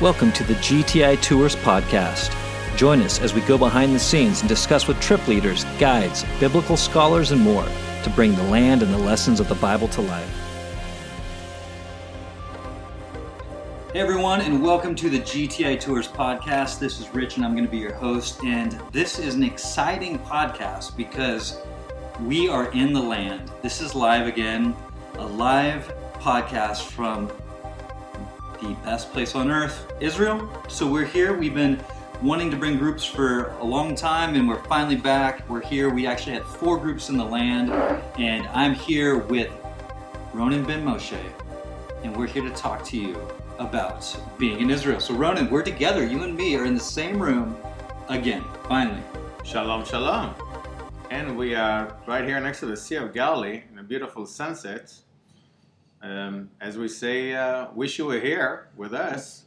Welcome to the GTI Tours podcast. Join us as we go behind the scenes and discuss with trip leaders, guides, biblical scholars, and more to bring the land and the lessons of the Bible to life. Hey everyone, and welcome to the GTI Tours podcast. This is Rich, and I'm going to be your host. And this is an exciting podcast because we are in the land. This is live again, a live podcast from the best place on earth, Israel. So we're here. We've been wanting to bring groups for a long time, and we're finally back. We're here. We actually had four groups in the land, and I'm here with Ronan Ben Moshe, and we're here to talk to you about being in Israel. So, Ronan, we're together. You and me are in the same room again, finally. Shalom, shalom. And we are right here next to the Sea of Galilee in a beautiful sunset. Um, as we say, uh, wish you were here with us.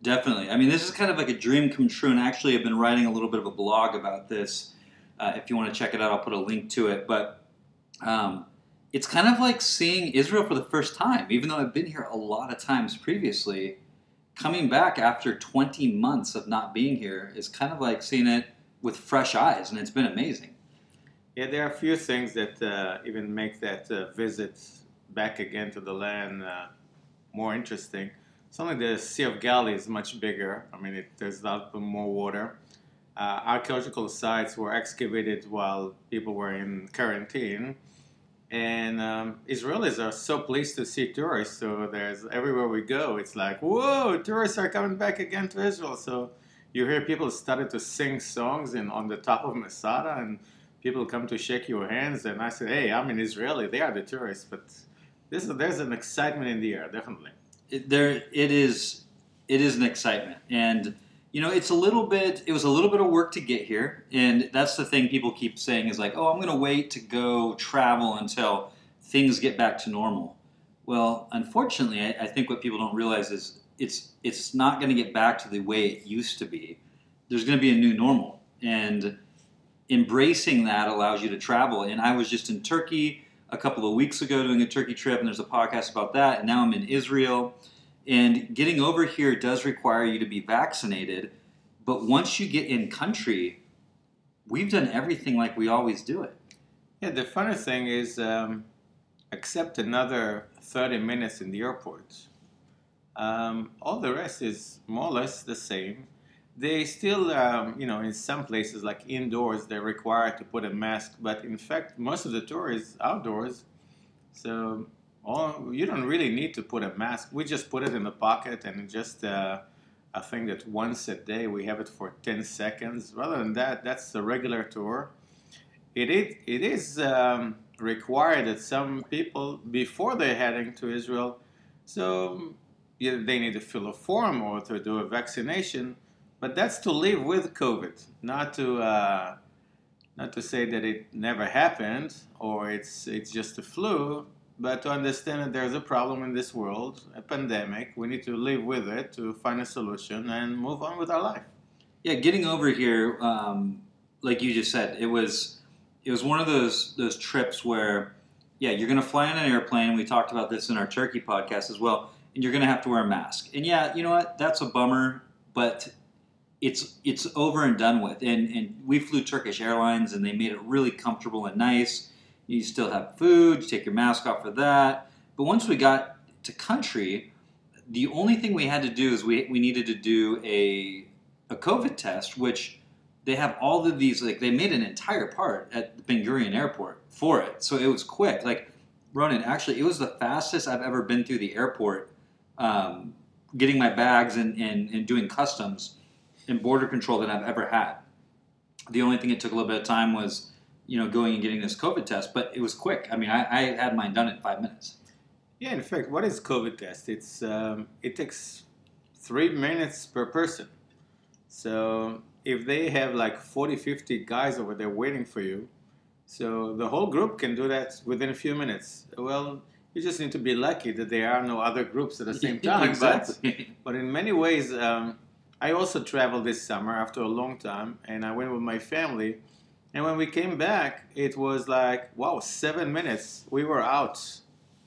Definitely. I mean, this is kind of like a dream come true, and actually, I've been writing a little bit of a blog about this. Uh, if you want to check it out, I'll put a link to it. But um, it's kind of like seeing Israel for the first time, even though I've been here a lot of times previously. Coming back after 20 months of not being here is kind of like seeing it with fresh eyes, and it's been amazing. Yeah, there are a few things that uh, even make that uh, visit back again to the land uh, more interesting. Something the Sea of Galilee is much bigger. I mean, it, there's a lot more water. Uh, archaeological sites were excavated while people were in quarantine. And um, Israelis are so pleased to see tourists. So there's everywhere we go, it's like, whoa, tourists are coming back again to Israel. So you hear people started to sing songs in, on the top of Masada, and people come to shake your hands. And I said, hey, I'm an Israeli. They are the tourists, but this there's an excitement in the air, definitely. It, there, it is, it is an excitement, and you know, it's a little bit. It was a little bit of work to get here, and that's the thing people keep saying is like, oh, I'm going to wait to go travel until things get back to normal. Well, unfortunately, I, I think what people don't realize is it's it's not going to get back to the way it used to be. There's going to be a new normal, and embracing that allows you to travel. And I was just in Turkey a couple of weeks ago doing a Turkey trip, and there's a podcast about that. And now I'm in Israel. And getting over here does require you to be vaccinated. But once you get in country, we've done everything like we always do it. Yeah, the funny thing is, um, except another 30 minutes in the airport, um, all the rest is more or less the same. They still, um, you know, in some places like indoors, they're required to put a mask, but in fact, most of the tour is outdoors. So all, you don't really need to put a mask. We just put it in the pocket and just, uh, I think that once a day we have it for 10 seconds. Rather than that, that's the regular tour. It is, it is um, required that some people, before they're heading to Israel, so yeah, they need to fill a form or to do a vaccination. But that's to live with COVID, not to uh, not to say that it never happened or it's it's just a flu, but to understand that there's a problem in this world, a pandemic. We need to live with it to find a solution and move on with our life. Yeah, getting over here, um, like you just said, it was it was one of those those trips where, yeah, you're going to fly on an airplane. We talked about this in our Turkey podcast as well, and you're going to have to wear a mask. And yeah, you know what? That's a bummer, but it's it's over and done with. And and we flew Turkish Airlines, and they made it really comfortable and nice. You still have food. You take your mask off for that. But once we got to country, the only thing we had to do is we we needed to do a a COVID test, which they have all of these. Like they made an entire part at Ben Gurion Airport for it, so it was quick. Like Ronan, actually, it was the fastest I've ever been through the airport. Um, getting my bags and, and, and doing customs and border control that I've ever had. The only thing it took a little bit of time was, you know, going and getting this COVID test, but it was quick. I mean, I, I had mine done in five minutes. Yeah, in fact, what is COVID test? It's um, it takes three minutes per person. So if they have like 40, 50 guys over there waiting for you, so the whole group can do that within a few minutes. Well, you just need to be lucky that there are no other groups at the same time. exactly. But, but in many ways, um, I also traveled this summer after a long time, and I went with my family. And when we came back, it was like wow, seven minutes. We were out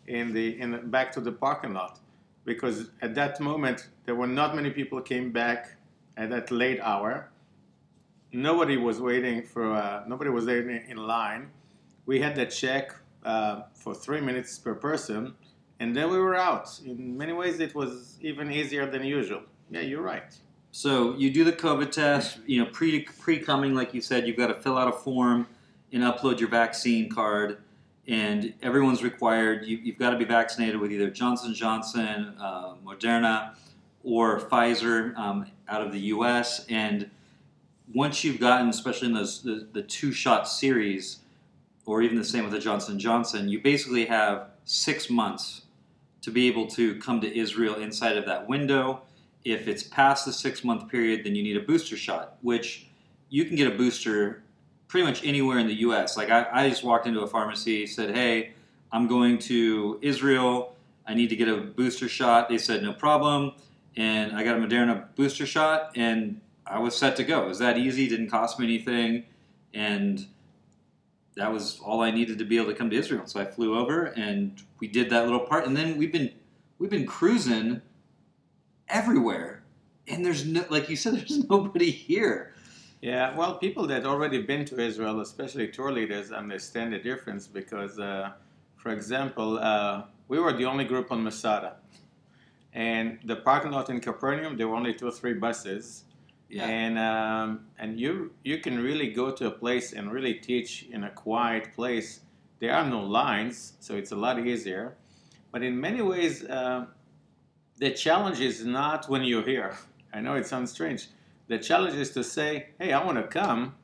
in the in the, back to the parking lot. because at that moment there were not many people came back at that late hour. Nobody was waiting for. Uh, nobody was there in, in line. We had that check uh, for three minutes per person, and then we were out. In many ways, it was even easier than usual. Yeah, you're right. So you do the COVID test. You know, pre pre coming, like you said, you've got to fill out a form and upload your vaccine card, and everyone's required. You, have got to be vaccinated with either Johnson Johnson, uh, Moderna, or Pfizer um, out of the U.S. And once you've gotten, especially in those the, the two shot series, or even the same with the Johnson Johnson, you basically have six months to be able to come to Israel inside of that window. If it's past the six month period, then you need a booster shot, which you can get a booster pretty much anywhere in the US. Like I, I just walked into a pharmacy, said, Hey, I'm going to Israel. I need to get a booster shot. They said, No problem. And I got a Moderna booster shot, and I was set to go. It was that easy, didn't cost me anything. And that was all I needed to be able to come to Israel. So I flew over and we did that little part, and then we've been we've been cruising everywhere, and there's no like you said, there's nobody here. Yeah, well, people that already been to Israel, especially tour leaders, understand the difference because, uh, for example, uh, we were the only group on Masada, and the parking lot in Capernaum there were only two or three buses yeah. And um, and you you can really go to a place and really teach in a quiet place. There are no lines, so it's a lot easier. But in many ways, uh, the challenge is not when you're here. I know it sounds strange. The challenge is to say, "Hey, I want to come,"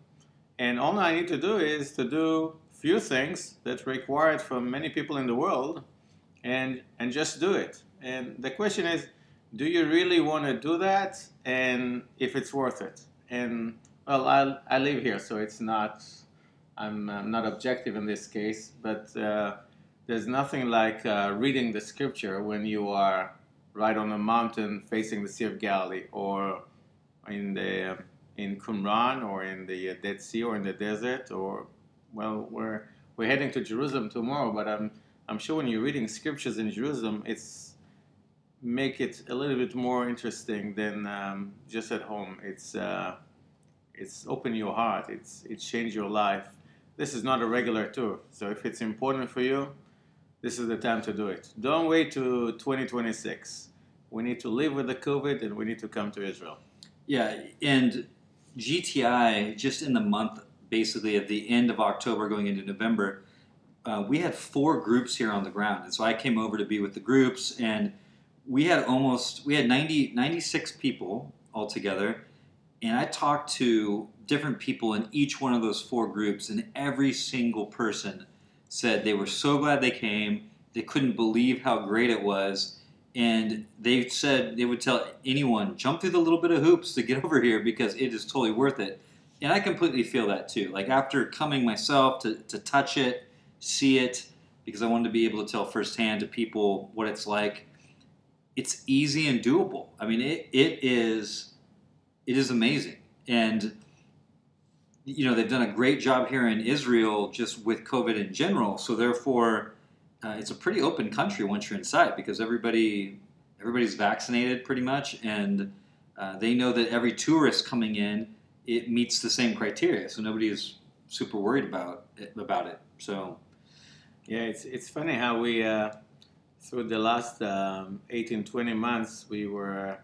and all I need to do is to do few things that required from many people in the world, and and just do it. And the question is do you really want to do that and if it's worth it and well i, I live here so it's not i'm uh, not objective in this case but uh, there's nothing like uh, reading the scripture when you are right on a mountain facing the sea of galilee or in the in qumran or in the dead sea or in the desert or well we're we're heading to jerusalem tomorrow but i'm i'm sure when you're reading scriptures in jerusalem it's make it a little bit more interesting than um, just at home. It's uh, it's open your heart. It's it's changed your life. This is not a regular tour, so if it's important for you, this is the time to do it. Don't wait to 2026. We need to live with the COVID, and we need to come to Israel. Yeah, and GTI just in the month, basically at the end of October, going into November. Uh, we had four groups here on the ground, and so I came over to be with the groups and we had almost we had 90 96 people altogether and i talked to different people in each one of those four groups and every single person said they were so glad they came. They couldn't believe how great it was. And they said they would tell anyone jump through the little bit of hoops to get over here because it is totally worth it. And i completely feel that too. Like after coming myself to, to touch it see it because i wanted to be able to tell firsthand to people what it's like it's easy and doable. I mean, it, it is it is amazing, and you know they've done a great job here in Israel just with COVID in general. So therefore, uh, it's a pretty open country once you're inside because everybody everybody's vaccinated pretty much, and uh, they know that every tourist coming in it meets the same criteria. So nobody is super worried about it, about it. So yeah, it's it's funny how we. Uh through the last um, 18, 20 months, we were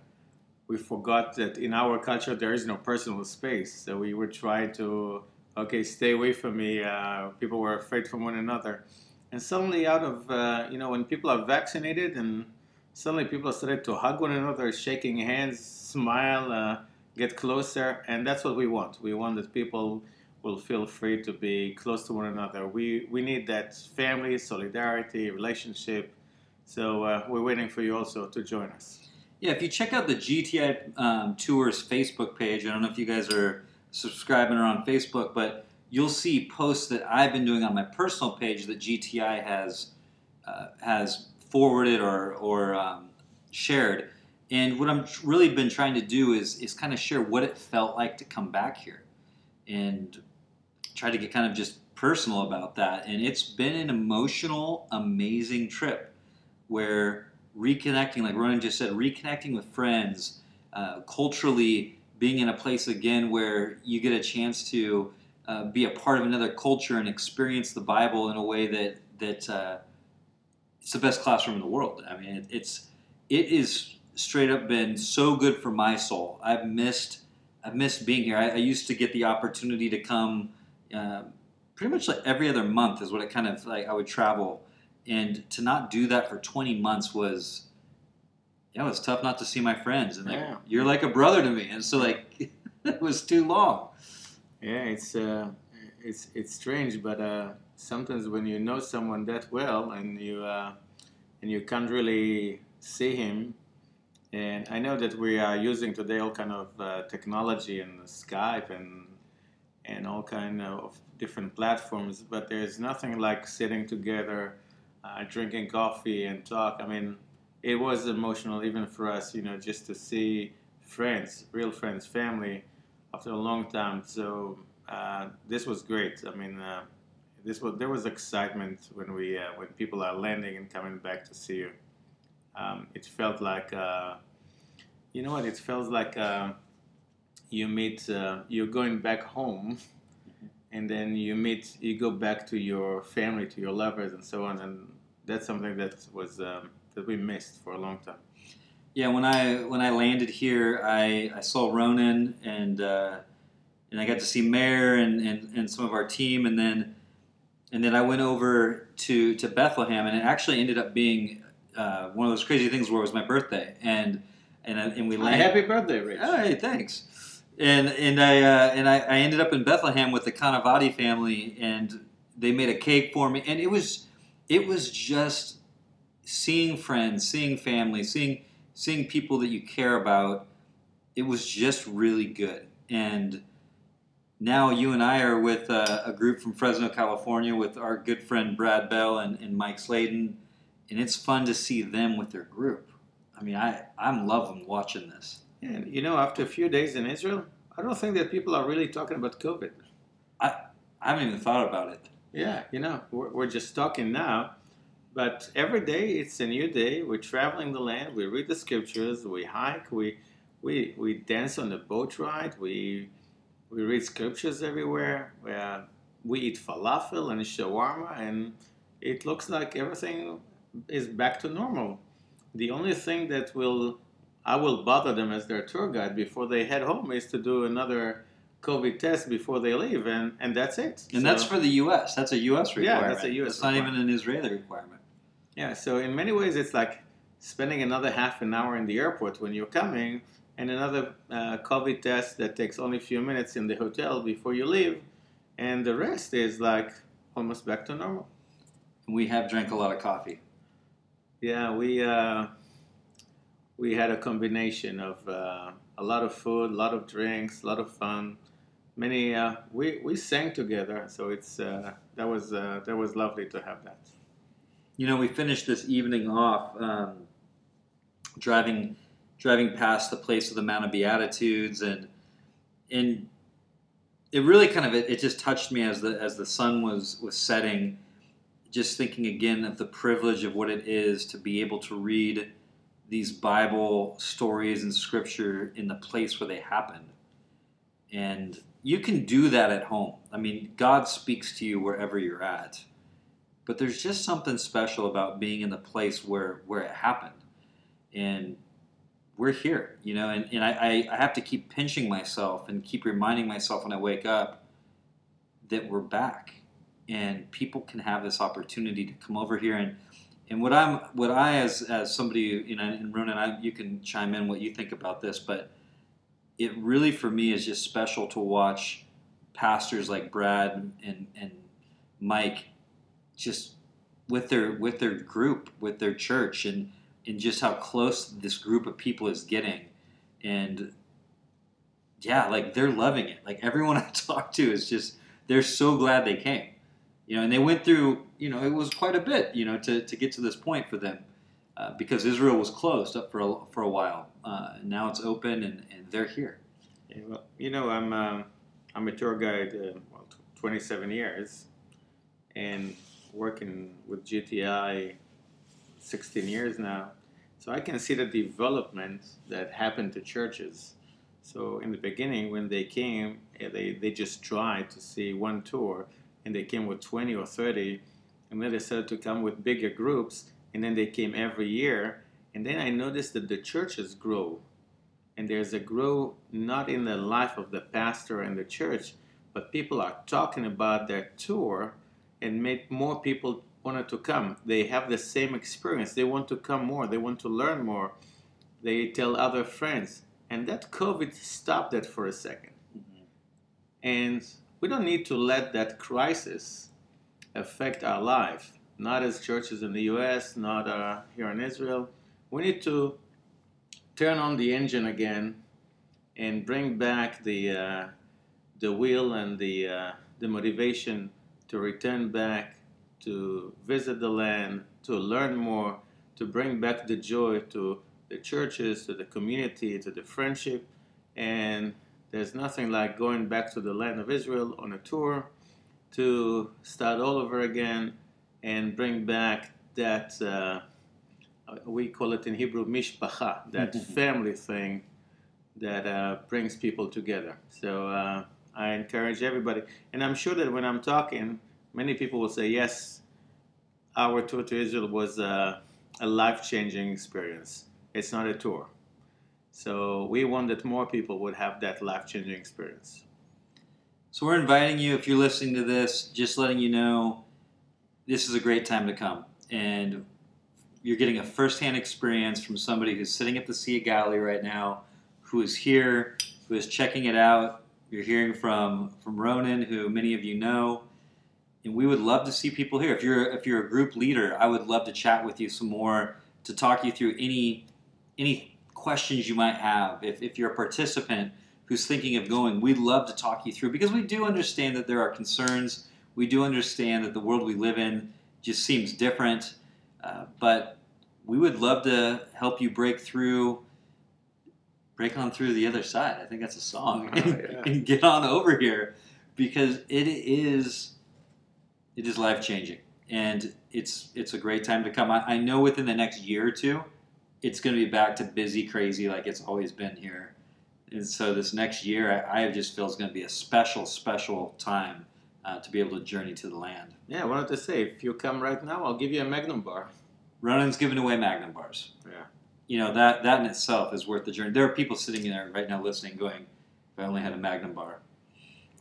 we forgot that in our culture there is no personal space. So we would try to okay, stay away from me. Uh, people were afraid from one another, and suddenly, out of uh, you know, when people are vaccinated, and suddenly people started to hug one another, shaking hands, smile, uh, get closer, and that's what we want. We want that people will feel free to be close to one another. We we need that family, solidarity, relationship so uh, we're waiting for you also to join us. Yeah, if you check out the GTI um, Tours Facebook page, I don't know if you guys are subscribing or on Facebook, but you'll see posts that I've been doing on my personal page that GTI has uh, has forwarded or or um, shared. And what I'm really been trying to do is is kind of share what it felt like to come back here, and try to get kind of just personal about that. And it's been an emotional, amazing trip where reconnecting, like Ronan just said, reconnecting with friends, uh, culturally being in a place again where you get a chance to uh, be a part of another culture and experience the Bible in a way that that uh, it's the best classroom in the world. I mean, it, it's it is straight up been so good for my soul. I've missed I've missed being here. I, I used to get the opportunity to come uh, pretty much like every other month is what it kind of like I would travel, and to not do that for 20 months was yeah, it was tough not to see my friends. And like, Yeah. you're like a brother to me, and so like it was too long. Yeah, it's uh, it's it's strange, but uh, sometimes when you know someone that well and you uh, and you can't really see him, and I know that we are using today all kind of uh, technology and Skype and and all kind of different platforms, but there's nothing like sitting together, uh, drinking coffee and talk. I mean, it was emotional even for us, you know, just to see friends, real friends, family after a long time. So uh, this was great. I mean, uh, this was there was excitement when we uh, when people are landing and coming back to see you. Um, it felt like uh, you know what? It felt like uh, you meet uh, you're going back home. And then you meet, you go back to your family, to your lovers, and so on, and that's something that was um, that we missed for a long time. Yeah, when I when I landed here, I, I saw Ronan and uh, and I got to see Meir and, and, and some of our team, and then and then I went over to, to Bethlehem, and it actually ended up being uh, one of those crazy things where it was my birthday, and and I, and we landed. happy birthday, Rich! Hey, thanks. And and I uh, and I, I ended up in Bethlehem with the Canavati family, and they made a cake for me, and it was it was just seeing friends, seeing family, seeing seeing people that you care about. It was just really good, and now you and I are with uh, a group from Fresno, California, with our good friend Brad Bell and, and Mike Sladen, and it's fun to see them with their group. I mean, I I'm loving watching this. And you know, after a few days in Israel, I don't think that people are really talking about COVID. I I haven't even thought about it. Yeah, you know, we're, we're just talking now, but every day it's a new day. We're traveling the land. We read the scriptures. We hike. We we we dance on the boat ride. We we read scriptures everywhere. We, uh, we eat falafel and shawarma, and it looks like everything is back to normal. The only thing that will I will bother them as their tour guide before they head home is to do another COVID test before they leave, and, and that's it. And So- that's for the U.S. That's a U.S. requirement. Yeah, that's a US It's not even an Israeli requirement. Yeah, so in many ways, it's like spending another half an hour in the airport when you're coming, and another uh, COVID test that takes only a few minutes in the hotel before you leave, and the rest is like almost back to normal. We have drank a lot of coffee. Yeah, we uh, we had a combination of uh, a lot of food, a lot of drinks, a lot of fun. Many uh, we we sang together, so it's uh, that was uh, that was lovely to have that. You know, we finished this evening off um, driving driving past the place of the Mount of Beatitudes, and and it really kind of it, it just touched me as the as the sun was was setting. Just thinking again of the privilege of what it is to be able to read these Bible stories and scripture in the place where they happened. And you can do that at home. I mean, God speaks to you wherever you're at. But there's just something special about being in the place where, where it happened. And we're here, you know, and, and I, I, have to keep pinching myself and keep reminding myself when I wake up that we're back. And people can have this opportunity to come over here and and what I'm, what I as as somebody, you know, and Ronan, I, you can chime in what you think about this, but it really for me is just special to watch pastors like Brad and and Mike, just with their with their group, with their church, and and just how close this group of people is getting, and yeah, like they're loving it. Like everyone I talk to is just they're so glad they came. You know, and they went through, you know, it was quite a bit, you know, to, to get to this point for them, uh, because Israel was closed up for a, for a while. Uh, now it's open, and, and they're here. Yeah, well, you know, I'm um I'm a tour guide, uh, well, tw 27 years, and working with GTI 16 years now. So I can see the development that happened to churches. So in the beginning, when they came, eh, they, they just tried to see one tour, and they came with 20 or 30, and then they started to come with bigger groups, and then they came every year. And then I noticed that the churches grow, and there's a grow not in the life of the pastor and the church, but people are talking about their tour and make more people wanted to come. They have the same experience. They want to come more. They want to learn more. They tell other friends. And that COVID stopped that for a 2nd mm-hmm. And we don't need to let that crisis affect our life, not as churches in the US, not uh, here in Israel. We need to turn on the engine again and bring back the, uh, the will and the, uh, the motivation to return back to visit the land, to learn more, to bring back the joy to the churches, to the community, to the friendship. And there's nothing like going back to the land of Israel on a tour to start all over again and bring back that, uh, we call it in Hebrew, mishpacha, that family thing that uh, brings people together. So uh, I encourage everybody. And I'm sure that when I'm talking, many people will say, yes, our tour to Israel was a, a life changing experience. It's not a tour. So we want that more people would have that life changing experience. So we're inviting you, if you're listening to this, just letting you know this is a great time to come. And you're getting a firsthand experience from somebody who's sitting at the Sea of Galilee right now, who is here, who is checking it out. You're hearing from, from Ronan, who many of you know and we would love to see people here. If you're if you're a group leader, I would love to chat with you some more to talk you through any any questions you might have. If if you're a participant who's thinking of going, we'd love to talk you through because we do understand that there are concerns. We do understand that the world we live in just seems different, uh, but we would love to help you break through break on through the other side. I think that's a song. Oh, yeah. and get on over here because it is it is life changing, and it's it's a great time to come. I, I know within the next year or two, it's going to be back to busy, crazy like it's always been here. And so this next year, I, I just feel is going to be a special, special time uh, to be able to journey to the land. Yeah, I wanted to say, if you come right now, I'll give you a Magnum bar. Ronan's giving away Magnum bars. Yeah. You know that that in itself is worth the journey. There are people sitting there right now listening, going, "If I only had a Magnum bar."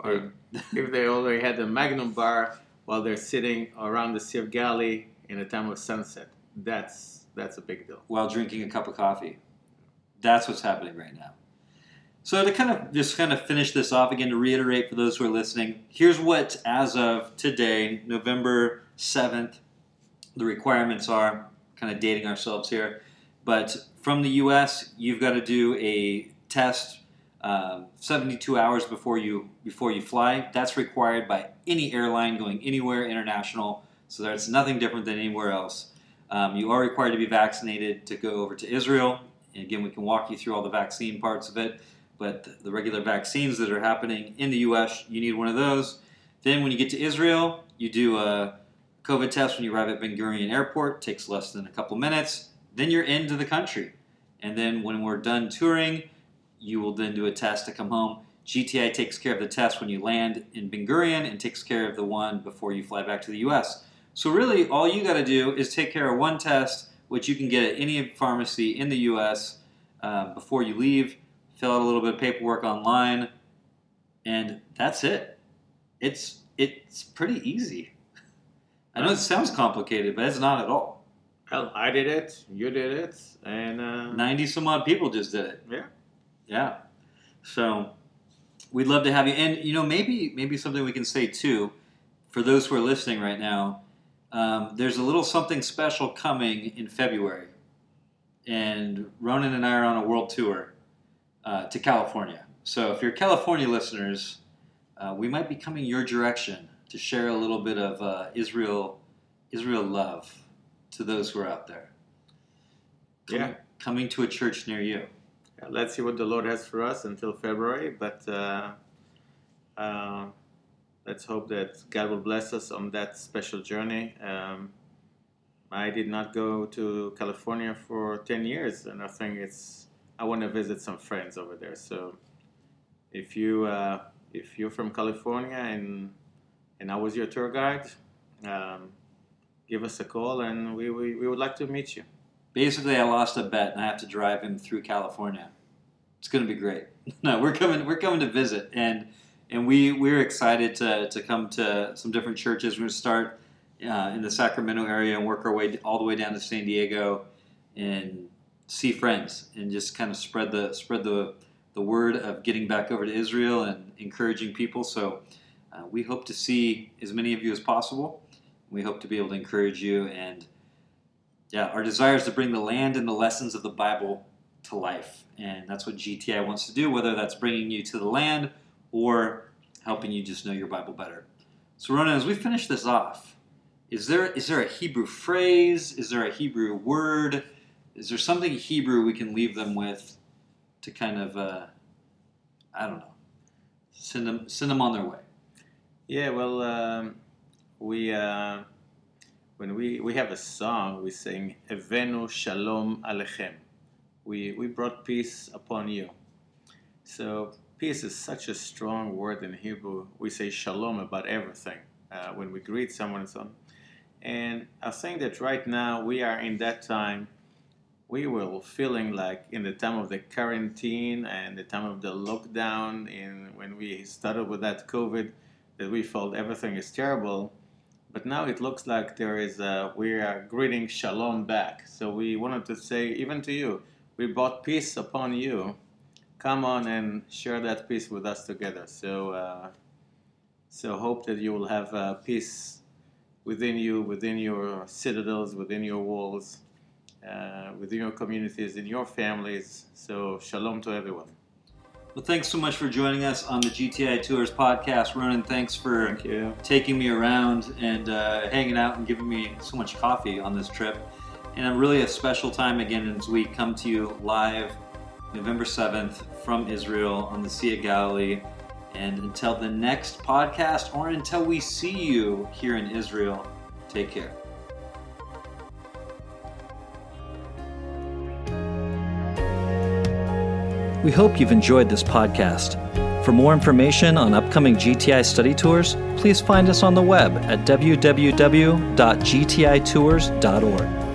Or if they already had a Magnum bar, while they're sitting around the Sea of Galilee in a time of sunset. That's that's a big deal. While drinking a cup of coffee. That's what's happening right now. So to kind of just kind of finish this off again to reiterate for those who are listening, here's what as of today, November 7th, the requirements are kind of dating ourselves here. But from the US, you've got to do a test um, 72 hours before you before you fly. That's required by any airline going anywhere international. So that's nothing different than anywhere else. Um, you are required to be vaccinated to go over to Israel. And again, we can walk you through all the vaccine parts of it. But the regular vaccines that are happening in the U.S., you need one of those. Then, when you get to Israel, you do a COVID test when you arrive at Ben Gurion Airport. Takes less than a couple minutes. Then you're into the country. And then when we're done touring, you will then do a test to come home. GTI takes care of the test when you land in Ben Gurion and takes care of the one before you fly back to the US. So, really, all you got to do is take care of one test, which you can get at any pharmacy in the US uh, before you leave. Fill out a little bit of paperwork online, and that's it. It's it's pretty easy. I know it sounds complicated, but it's not at all. Well, I did it, you did it, and uh, ninety some odd people just did it. Yeah. Yeah. So we'd love to have you. And you know, maybe maybe something we can say too, for those who are listening right now. Um, there's a little something special coming in February, and Ronan and I are on a world tour uh, to California. So if you're California listeners, uh, we might be coming your direction to share a little bit of uh, Israel Israel love to those who are out there. yeah, coming to a church near you yeah, let's see what the Lord has for us until February. But uh, uh, let's hope that God will bless us on that special journey. Um, I did not go to California for 10 years, and I think it's I want to visit some friends over there. So if you uh, if you're from California and and I was your tour guide, um, give us a call, and we, we, we would like to meet you. Basically, I lost a bet, and I have to drive him through California. It's going to be great. No, we're coming. We're coming to visit, and and we we're excited to to come to some different churches. We're going to start uh, in the Sacramento area and work our way all the way down to San Diego, and see friends, and just kind of spread the spread the the word of getting back over to Israel and encouraging people. So uh, we hope to see as many of you as possible. We hope to be able to encourage you and yeah, our desire is to bring the land and the lessons of the Bible to life. And that's what GTI wants to do, whether that's bringing you to the land or helping you just know your Bible better. So, Ronan, as we finish this off, is there is there a Hebrew phrase? Is there a Hebrew word? Is there something Hebrew we can leave them with to kind of, uh, I don't know, send them send them on their way? Yeah, well, um, we uh, when we we have a song, we sing "Evenu Shalom Alechem." We we brought peace upon you. So peace is such a strong word in Hebrew. We say shalom about everything uh, when we greet someone and so on. And I think that right now we are in that time. We were feeling like in the time of the quarantine and the time of the lockdown, in when we started with that COVID, that we felt everything is terrible. But now it looks like there is a, we are greeting shalom back. So we wanted to say even to you, we brought peace upon you. Come on and share that peace with us together. So uh, so hope that you will have uh, peace within you, within your citadels, within your walls, uh, within your communities, in your families. So shalom to everyone. Well, thanks so much for joining us on the GTI Tours podcast. Ronan, thanks for Thank taking me around and uh, hanging out and giving me so much coffee on this trip. And a really a special time again as we come to you live November 7th from Israel on the Sea of Galilee. And until the next podcast or until we see you here in Israel, take care. We hope you've enjoyed this podcast. For more information on upcoming GTI study tours, please find us on the web at www.gtitours.org.